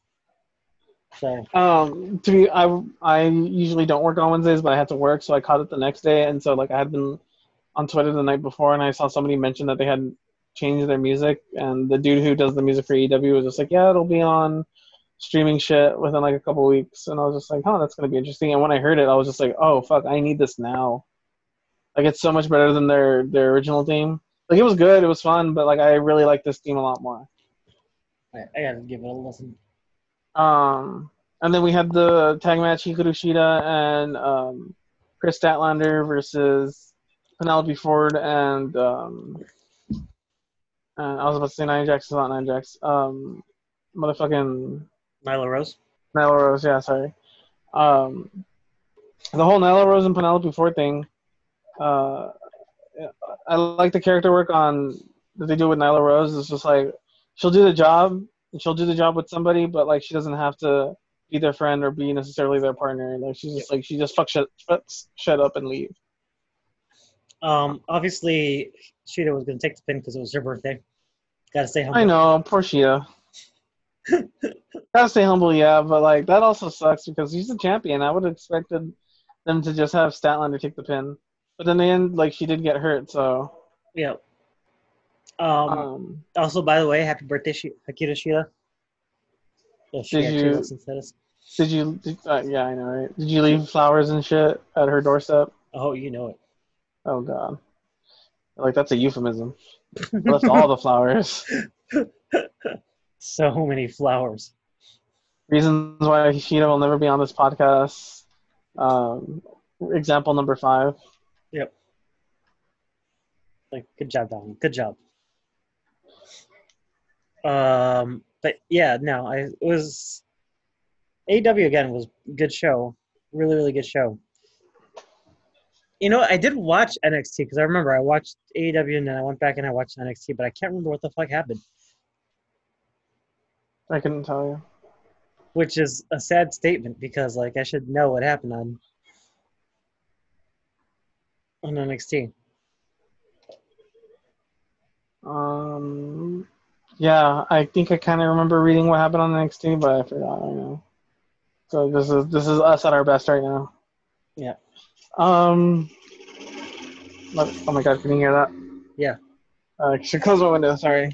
So Um, to be, I I usually don't work on Wednesdays, but I had to work, so I caught it the next day, and so like I had been on Twitter the night before, and I saw somebody mention that they had changed their music, and the dude who does the music for EW was just like, yeah, it'll be on streaming shit within like a couple weeks, and I was just like, oh, that's gonna be interesting. And when I heard it, I was just like, oh fuck, I need this now. Like it's so much better than their their original theme. Like it was good, it was fun, but like I really like this theme a lot more. I, gotta give it a listen. Um, and then we had the tag match Hikaru Shida and um, Kris Statlander versus Penelope Ford and um, and I was about to say Nia Jax is not Nia Jax. Um, motherfucking Nyla Rose. Nyla Rose. Yeah, sorry. Um, the whole Nyla Rose and Penelope Ford thing. Uh, I like the character work on that they do with Nyla Rose. It's just like she'll do the job, and she'll do the job with somebody, but like she doesn't have to be their friend or be necessarily their partner. Like she's just like she just fuck shut fucks shut up and leave. Um, obviously Shida was gonna take the pin because it was her birthday. Gotta stay humble. I know, poor Shida. Gotta stay humble, yeah, but like that also sucks because he's the champion. I would have expected them to just have Statlander take the pin, but in the end, like she did get hurt, so. Yeah. Um, Um, also, by the way, happy birthday, Shi- Akira Shida. She Did you- listens to this. did you? Did, uh, yeah, I know, right? Did you leave flowers and shit at her doorstep? Oh, you know it. Oh god, like that's a euphemism. I left all the flowers. So many flowers. Reasons why Shida will never be on this podcast. Um, example number five. Yep. Like, good job, Don. Good job. Um, but yeah, no, I it was AW again was good show, really, really good show. You know, I did watch NXT because I remember I watched AEW and then I went back and I watched NXT, but I can't remember what the fuck happened, I couldn't tell you. which is a sad statement because like I should know what happened on on NXT. Um, yeah, I think I kind of remember reading what happened on NXT, but I forgot. I know. So this is this is us at our best right now. Yeah. Um. but- Oh my god! Can you hear that? Yeah. Uh, should close my window. Sorry.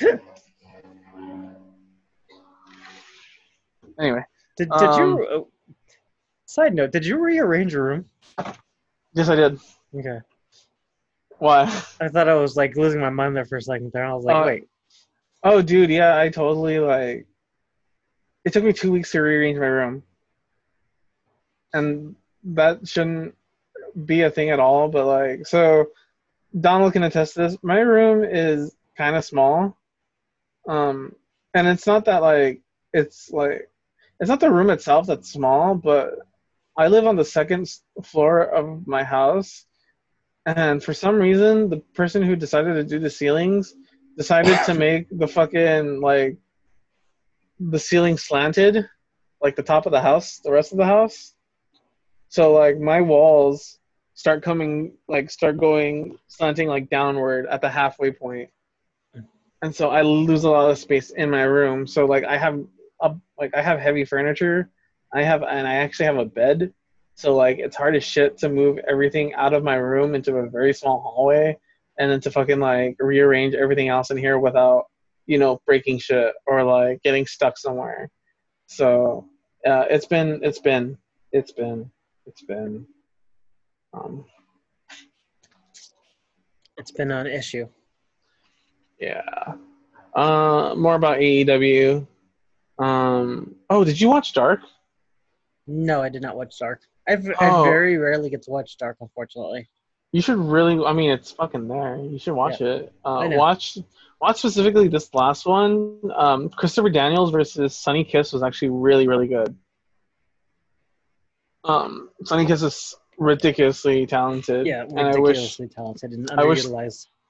anyway, Did did you? Uh, side note: Did you rearrange your room? yes, I did. Okay. Why? I thought I was like losing my mind there for a second there. I was like, Uh, wait. Oh, dude, yeah, I totally like. It took me two weeks to rearrange my room, and that shouldn't be a thing at all. But like, so Donald can attest to this. My room is kind of small, um, and it's not that like it's like it's not the room itself that's small, but I live on the second floor of my house, and for some reason, the person who decided to do the ceilings decided to make the fucking like the ceiling slanted, like the top of the house, the rest of the house. So like my walls start coming like start going slanting like downward at the halfway point. Hmm. And so I lose a lot of space in my room. So like I have a like I have heavy furniture. I have and I actually have a bed. So like it's hard as shit to move everything out of my room into a very small hallway and then to fucking like rearrange everything else in here without you know breaking shit or like getting stuck somewhere so uh, it's been it's been it's been it's been um It's been an issue. yeah uh more about aew um oh did you watch dark? No, I did not watch Dark. I've, Oh. I very rarely get to watch Dark, unfortunately. you should really i mean it's fucking there. You should watch it. Uh watch watch specifically this last one. Um christopher daniels versus sunny kiss was actually really really good. Um sunny kiss is ridiculously talented Yeah, and i wish ridiculously talented and I wish-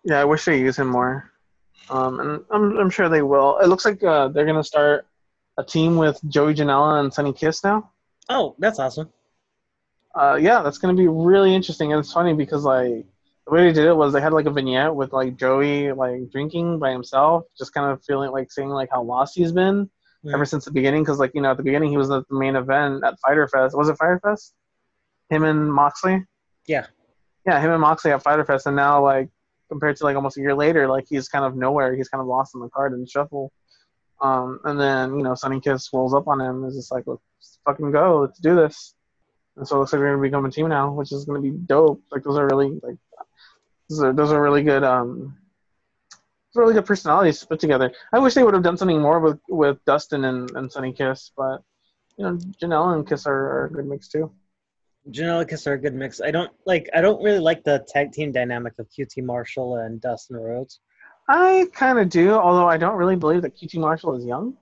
yeah i wish they use him more. Um and i'm, I'm sure they will. It looks like uh, they're gonna start a team with joey janela and sunny kiss now Oh, that's awesome. uh, yeah, that's gonna be really interesting. And it's funny because like the way they did it was they had like a vignette with like Joey like drinking by himself, just kind of feeling like saying like how lost he's been Mhm. ever since the beginning. Because like you know at the beginning he was at the main event at Fyter Fest. Was it Fyter Fest? Him and Moxley. Yeah. Yeah, him and Moxley at Fyter Fest, and now like compared to like almost a year later, like he's kind of nowhere. He's kind of lost in the card and shuffle. Um, and then you know Sunny Kiss rolls up on him. and Is just like let's fucking go, let's do this. And so it looks like we're gonna become a team now, which is gonna be dope. Like those are really like those are those are really good um really good personalities to put together. I wish they would have done something more with with Dustin and, and Sunny Kiss, but you know Janela and Kiss are, are a good mix too. Janela Kiss are a good mix. I don't like. I don't really like the tag team dynamic of QT Marshall and Dustin Rhodes. I kind of do, although I don't really believe that QT Marshall is young.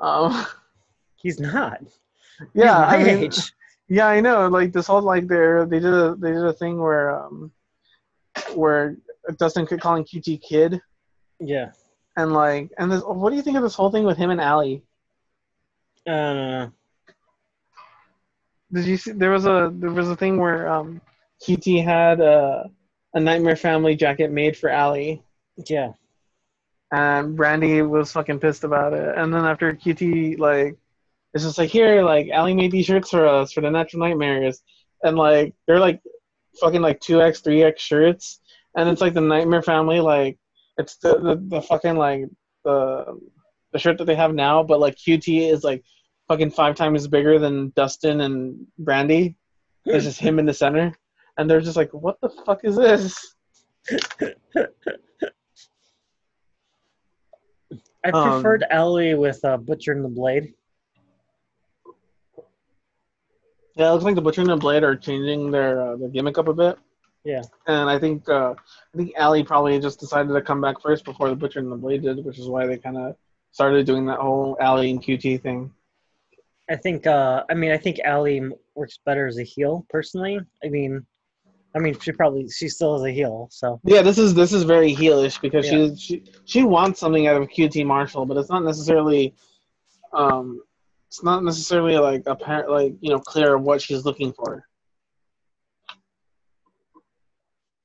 Um, He's not. yeah, He's my I mean, age. Yeah, I know. Like this whole like they they did a they did a thing where um where Dustin kept calling QT kid Yeah. and like and this what do you think of this whole thing with him and Allie? I don't know. Did you see there was a there was a thing where um QT had a a Nightmare Family jacket made for Allie. Yeah. and Brandi was fucking pissed about it. And then after QT like it's just like here, like Allie made these shirts for us for the natural nightmares, and like they're like fucking like two X, three X shirts, and it's like the Nightmare Family, like it's the, the the fucking like the the shirt that they have now, but like QT is like fucking five times bigger than Dustin and Brandi. There's just him in the center, and they're just like, what the fuck is this? I Um, preferred Ellie with uh, Butcher and the Blade. Yeah, it looks like the Butcher and the Blade are changing their uh, their gimmick up a bit. Yeah. And I think uh, I think Allie probably just decided to come back first before the Butcher and the Blade did, which is why they kind of started doing that whole Allie and QT thing. I think. Uh, I mean, I think Allie works better as a heel, personally. I mean, I mean, she probably she still is a heel. So Yeah, this is this is very heelish because Yeah. she she she wants something out of QT Marshall, but it's not necessarily um it's not necessarily like apparent like you know clear what she's looking for.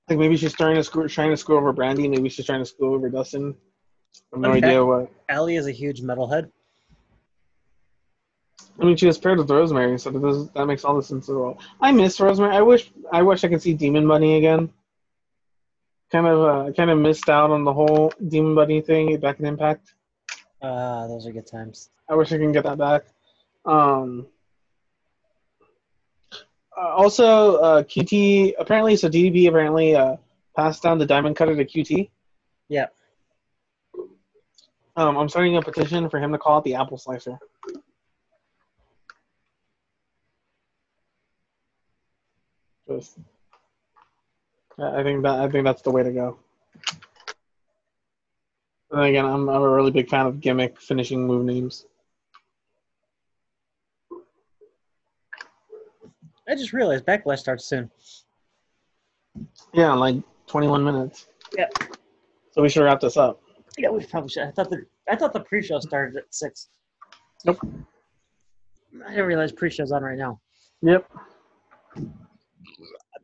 Like maybe she's trying to screw trying to screw over Brandi, maybe she's trying to screw over Dustin. I have no Okay. idea what. Allie is a huge metalhead. I mean, she was paired with Rosemary, so that, does, that makes all the sense in the world. I miss Rosemary. I wish I wish I could see Demon Bunny again. Kind of, uh, kind of missed out on the whole Demon Bunny thing back in Impact. Uh, those are good times. I wish I can get that back. Um, uh, also, uh, QT apparently, so DDP apparently uh, passed down the Diamond Cutter to QT. Yeah. Um, I'm starting a petition for him to call it the Apple Slicer. I think that I think that's the way to go. And then again, I'm I'm a really big fan of gimmick finishing move names. I just realized Backlash starts soon. Yeah, like 21 minutes. Yeah. So we should wrap this up. Yeah, we probably should. I thought the I thought the pre-show started at six. Nope. I didn't realize pre-show's on right now. Yep.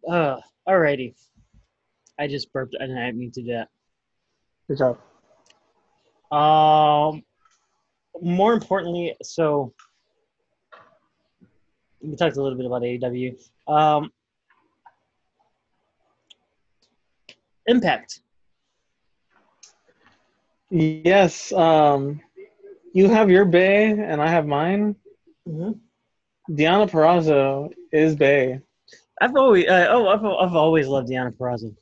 Uh, alrighty. I just burped and I didn't mean to do that. Good job. Um, more importantly, so we talked a little bit about AEW. Um, Impact. Yes. Um, you have your Bay and I have mine. Mm-hmm. Deonna Purrazzo is Bay. I've always, uh, oh, I've, I've always loved Deonna Purrazzo.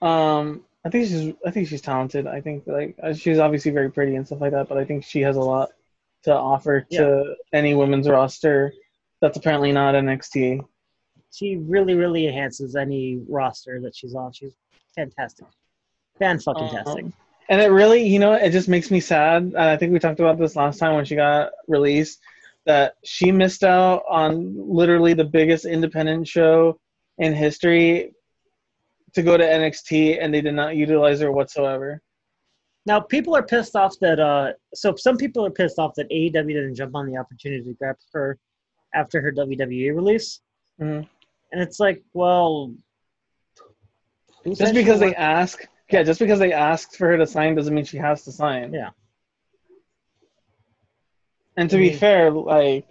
Um, I think she's I think she's talented. I think like uh, she's obviously very pretty and stuff like that, but I think she has a lot to offer to any women's roster that's apparently not NXT. She really, really enhances any roster that she's on. She's fantastic, fan fucking tastic. Um, and it really, you know, it just makes me sad. And I think we talked about this last time when she got released that she missed out on literally the biggest independent show in history to go to NXT, and they did not utilize her whatsoever. Now, people are pissed off that. Uh, so some people are pissed off that AEW didn't jump on the opportunity to grab her after her WWE release, Mhm. and it's like, well, Just because they ask, yeah, just because they asked for her to sign doesn't mean she has to sign. Yeah. And to be fair, like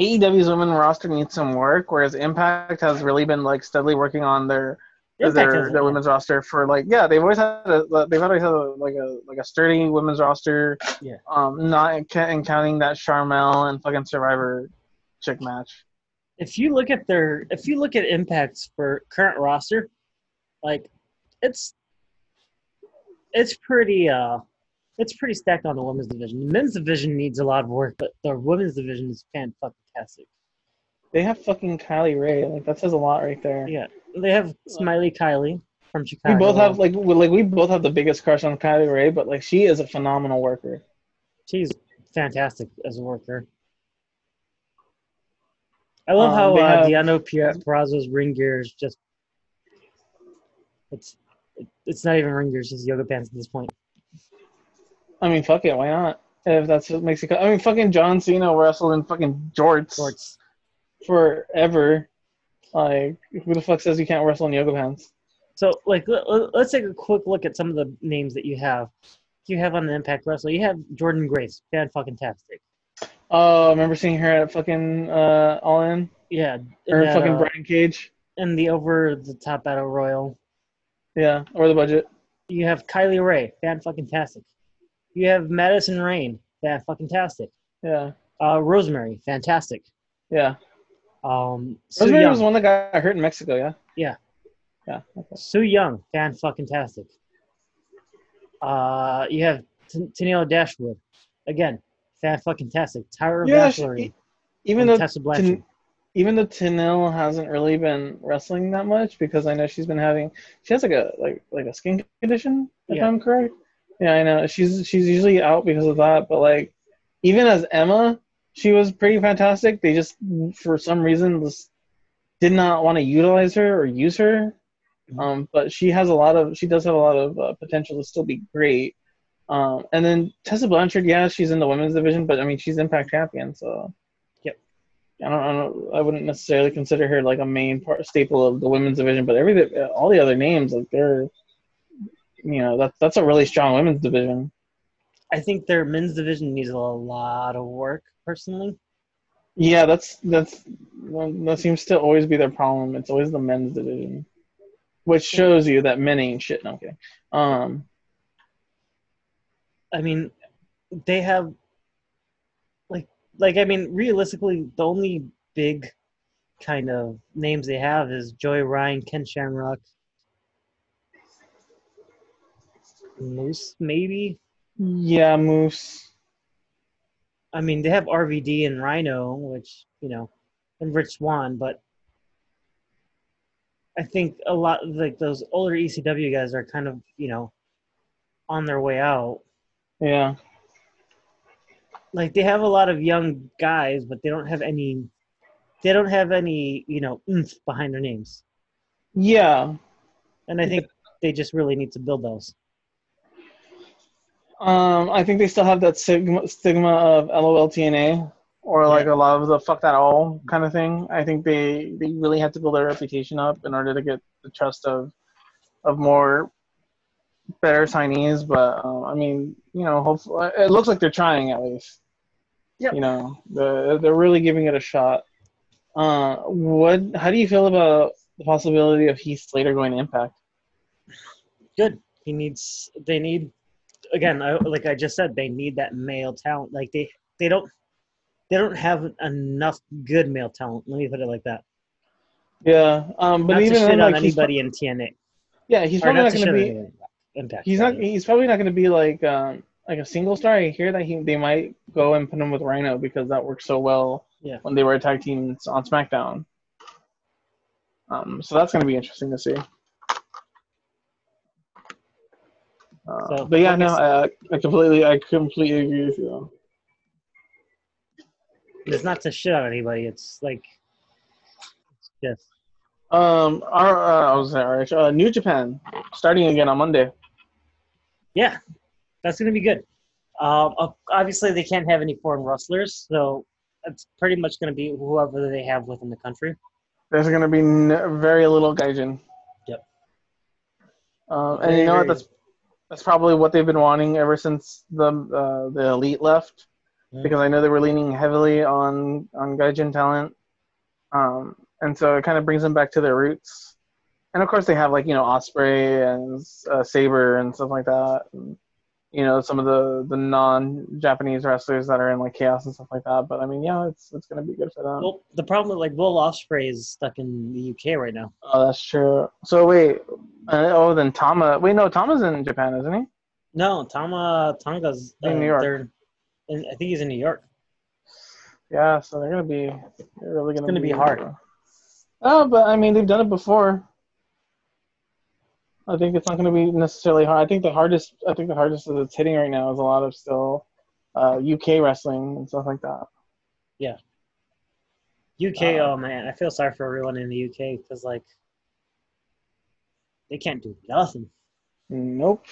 AEW's women roster needs some work, whereas Impact has really been like steadily working on their Impact their, their women's roster for like yeah they've always had a, they've always had a, like a like a sturdy women's roster. Yeah. Um, not in counting that Sharmell and fucking Survivor chick match. if you look at their if you look at impacts for current roster like it's it's pretty uh it's pretty stacked on the women's division the men's division needs a lot of work but the women's division is fan fucking tastic They have fucking Kylie Rae. Like that says a lot right there. yeah they have smiley kylie from chicago We both have like we, like we both have the biggest crush on Kylie Rae, but like she is a phenomenal worker. she's fantastic as a worker i love Um, how uh, have- Diano Pia- Purrazzo's ring gear is just it's it's not even ring gear it's just yoga pants at this point I mean, fuck it, why not? If that's what makes it. I mean, fucking John Cena wrestled in fucking jorts shorts forever. Like, who the fuck says you can't wrestle in yoga pants? So, like, let, let's take a quick look at some of the names that you have. You have on the Impact Wrestler. You have Jordynne Grace, fan fucking tastic. Oh, I remember seeing her at fucking uh, All In Yeah, or and, fucking uh, Brian Cage. in the over the top battle royal. Yeah, or the budget. You have Kylie Rae, fan fucking tastic. You have Madison Rayne, fan fucking tastic. Yeah, Uh, Rosemary, fantastic. yeah. Um, Sue Rosemary Young, was one that got hurt in Mexico. Yeah. Yeah. Yeah. Okay. Su Yung, fan fucking tastic. Uh, you have T- Tenille Dashwood, again, fan fucking tastic. Tyra Yeah, Bachelor, Even though Tessa Blanchard. Ten- even though Tenille hasn't really been wrestling that much because I know she's been having she has like a like like a skin condition if Yeah. I'm correct. Yeah, I know she's she's usually out because of that, but like even as Emma, she was pretty fantastic. They just for some reason just did not want to utilize her or use her. Mhm. Um, but she has a lot of she does have a lot of uh, potential to still be great. Um, and then Tessa Blanchard, yeah, she's in the women's division, but I mean she's Impact champion, so Yep. I don't, I don't, I wouldn't necessarily consider her like a main part staple of the women's division, but every all the other names, like they're, you know, that's that's a really strong women's division. I think their men's division needs a lot of work, personally. Yeah, that's that's that seems to always be their problem. It's always the men's division, which shows you that men ain't shit. No, okay. Um, I mean, they have like like I mean, realistically, the only big kind of names they have is Joey Ryan, Ken Shamrock, Moose, maybe. yeah, Moose. I mean, they have RVD and Rhino, which you know, and Rich Swann, but I think a lot of like those older ECW guys are kind of you know on their way out. Yeah, like they have a lot of young guys, but they don't have any. They don't have any, you know, oomph behind their names, yeah. and I think they just really need to build those. Um, I think they still have that stigma, stigma of LOLTNA or like a lot of the fuck that all kind of thing. I think they they really have to build their reputation up in order to get the trust of of more better signees. But um, I mean, you know, hopefully it looks like they're trying at least. Yep. You know, the, they're really giving it a shot. Uh, what? How do you feel about the possibility of Heath Slater going to Impact? Good. He needs. They need. Again, I, like I just said, they need that male talent. Like they, they don't, they don't have enough good male talent. Let me put it like that. Yeah, um, but not even to shit then, like, anybody in TNA. yeah, he's probably not not going to be. Impact. He's not. He's probably not going to be like um, like a single star. I hear that he they might go and put him with Rhino because that worked so well Yeah. when they were a tag teams on SmackDown. Um, so that's going to be interesting to see. Uh, So, but yeah, like no, I, I completely, I completely agree with you. Though. It's not to shit on anybody. It's like, it's just Um, our, uh, I was saying, uh, New Japan starting again on Monday. Yeah, that's gonna be good. Um, ob- obviously, they can't have any foreign wrestlers, so it's pretty much gonna be whoever they have within the country. There's going to be n- very little gaijin. Yep. Um, and Very, you know what? That's that's probably what they've been wanting ever since the uh, the elite left, Mhm. because I know they were leaning heavily on on gaijin talent, um, and so it kind of brings them back to their roots. And of course, they have like you know Ospreay and uh, Sabre and stuff like that. And, you know some of the the non-Japanese wrestlers that are in like Chaos and stuff like that. But I mean, yeah, it's it's gonna be good for them. Well, the problem with like Will Ospreay is stuck in the UK right now. Oh, that's true. So wait, uh, oh then Tama. Wait, no, Tama's in Japan, isn't he? No, Tama Tonga's uh, In New York. they're- in- I think he's in New York. Yeah, so they're gonna be they're really gonna, It's gonna be hard. Oh, but I mean they've done it before. I think it's not gonna be necessarily hard. I think the hardest I think the hardest that it's hitting right now is a lot of still uh, UK wrestling and stuff like that. Yeah. UK, Uh, oh man, I feel sorry for everyone in the UK because like they can't do nothing. Nope.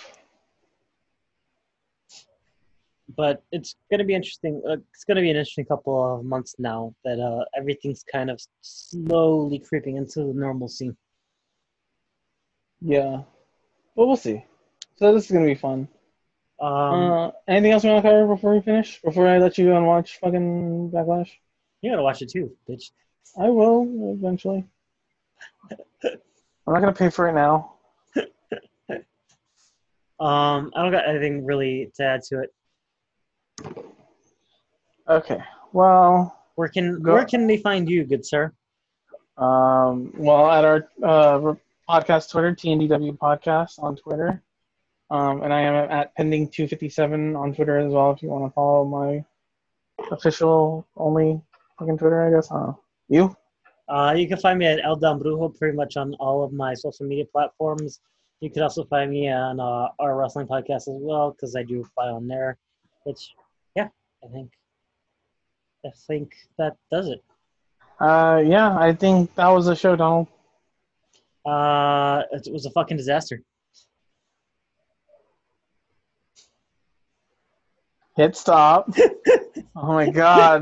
But it's gonna be interesting. Uh, it's gonna be an interesting couple of months now that uh, everything's kind of slowly creeping into the normalcy. Yeah, but we'll see. So this is gonna be fun. Um, uh, anything else we want to cover before we finish? Before I let you go and watch fucking Backlash? you gotta watch it too, bitch. I will eventually. I'm not gonna pay for it now. Um, I don't got anything really to add to it. Okay. Well, Where can Go- where can they find you, good sir? um, well, at our uh, podcast Twitter, TNDW Podcast on Twitter, um, and I am at pending two fifty seven on Twitter as well. If you want to follow my official only fucking Twitter, I guess. I. You? Uh, you can find me at El Brujo pretty much on all of my social media platforms. You can also find me on uh, our wrestling podcast as well because I do fly on there. Which, yeah, I think, I think that does it. Uh, yeah, I think that was the show, Donald. Uh, it was a fucking disaster. Hit stop. oh my god.